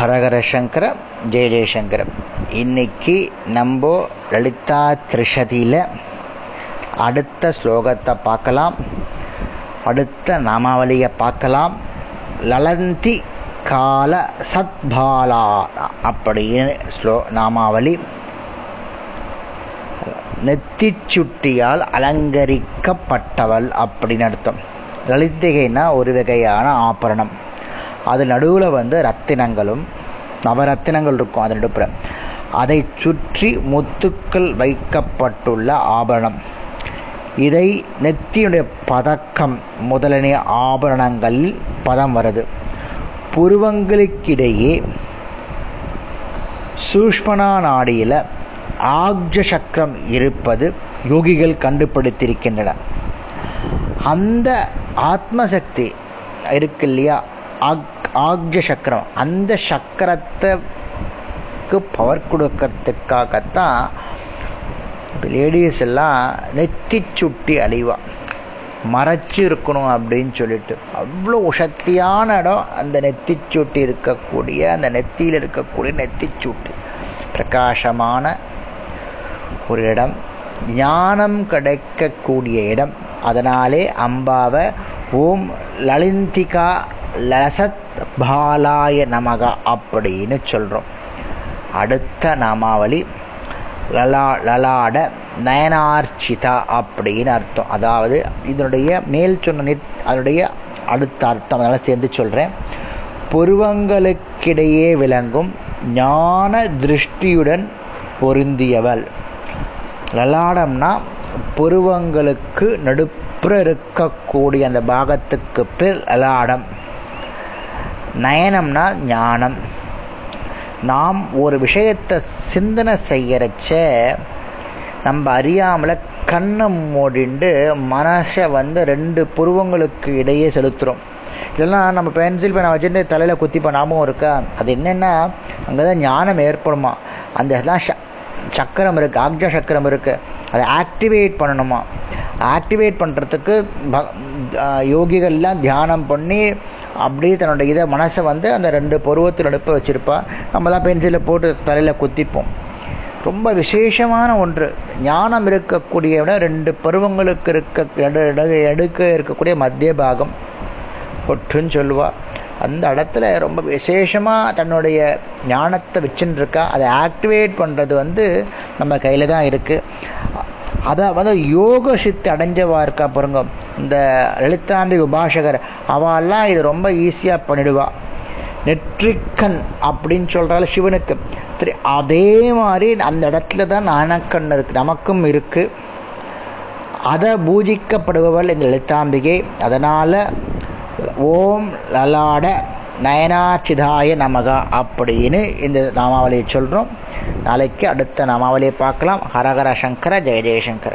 ஹரஹர சங்கர ஜெய ஜெயசங்கர இன்னைக்கு நம்ம லலிதா திரிஷதியில் அடுத்த ஸ்லோகத்தை பார்க்கலாம். அடுத்த நாமாவளியை பார்க்கலாம். லலந்தி கால சத்பாலா அப்படின்னு ஸ்லோ நாமாவளி. நெத்திச்சுட்டியால் அலங்கரிக்கப்பட்டவள் அப்படின்னு அர்த்தம். லலித்திகைனா ஒரு வகையான ஆபரணம். அது நடுவில் வந்து ரத்தினங்களும் நவரத்தினங்கள் இருக்கும் அது நடுப்புற. அதை சுற்றி முத்துக்கள் வைக்கப்பட்டுள்ள ஆபரணம். இதை நெத்தியுடைய பதக்கம் முதலனைய ஆபரணங்களில் பதம் வருது புருவங்களுக்கிடையே சூஷ்மனா நாடியில் ஆக்ஜ சக்கரம் இருப்பது யோகிகள் கண்டுபிடித்திருக்கின்றன. அந்த ஆத்மசக்தி இருக்கு இல்லையா? ஆக்ஜ சக்கரம். அந்த சக்கரத்துக்கு பவர் கொடுக்கறதுக்காகத்தான் லேடிஸ் எல்லாம் நெத்தி சுட்டி அழிவா மறைச்சு இருக்கணும் அப்படின்னு சொல்லிட்டு. அவ்வளோ சக்தியான இடம் அந்த நெத்தி சுட்டி இருக்கக்கூடிய அந்த நெத்தியில் இருக்கக்கூடிய நெத்தி சுட்டி. பிரகாசமான ஒரு இடம். ஞானம் கிடைக்கக்கூடிய இடம். அதனாலே அம்பாவை ஓம் லலிந்திகா லசத் பாலாய நமக அப்படின்னு சொல்கிறோம் அடுத்த நாமாவளி லலா லலாட நயனார்ச்சிதா அப்படின்னு அர்த்தம். அதாவது இதனுடைய மேல் சொன்ன அதனுடைய அடுத்த அர்த்தம் அதனால் சேர்ந்து சொல்கிறேன் புருவங்களுக்கிடையே விளங்கும் ஞான திருஷ்டியுடன் பொருந்தியவள். லலாடம்னா புருவங்களுக்கு நடுப்புற இருக்கக்கூடிய அந்த பாகத்துக்கு பேர் லலாடம். நயனம்னா ஞானம். நாம் ஒரு விஷயத்தை சிந்தனை செய்யறச்ச நம்ம அறியாமல் கண்ணை மூடிண்டு மனசை வந்து ரெண்டு புருவங்களுக்கு இடையே செலுத்துகிறோம் இதெல்லாம் நம்ம பென்சில் பேனை வச்சுட்டு தலையில் குத்திப்போம் ஞாபகம் இருக்கா? அது என்னென்னா அங்கே தான் ஞானம் ஏற்படுமா? அந்த தான் சக்கரம் இருக்குது ஆக்ஜ சக்கரம் இருக்குது அதை ஆக்டிவேட் பண்ணணுமா? ஆக்டிவேட் பண்ணுறதுக்கு யோகிகள்லாம் தியானம் பண்ணி அப்படியே தன்னோட இதை மனசை வந்து அந்த ரெண்டு பருவத்தில் அடுப்ப வச்சுருப்பா. நம்மலாம் பென்சிலை போட்டு தலையில் குத்திப்போம். ரொம்ப விசேஷமான ஒன்று. ஞானம் இருக்கக்கூடிய விட ரெண்டு பருவங்களுக்கு இருக்க எடுக்க இருக்கக்கூடிய மத்திய பாகம். ஒற்றுன்னு சொல்லுவாள் அந்த இடத்துல ரொம்ப விசேஷமாக தன்னுடைய ஞானத்தை வச்சுன்னு இருக்கா. அதை ஆக்டிவேட் பண்ணுறது வந்து நம்ம கையில் தான் இருக்குது அதை வந்து யோக சித்தி அடைஞ்சவா இருக்கா பாருங்க. இந்த லலிதாம்பி உபாஷகர் அவெல்லாம் இது ரொம்ப ஈஸியாக பண்ணிடுவா. நெற்றிக்கண் அப்படின்னு சொல்கிறாள் சிவனுக்கு. அதே மாதிரி அந்த இடத்துல தான் நாணக்கண் இருக்கு நமக்கும் இருக்கு. அதை பூஜிக்கப்படுபவள் இந்த லலிதாம்பிகை அதனால் ஓம் லலாட நயனாச்சிதாய நமகா அப்படின்னு இந்த நாமாவளியை சொல்கிறோம் நாளைக்கு அடுத்த நாமாவளியை பார்க்கலாம். ஹரஹர சங்கர ஜெய ஜெயசங்கர.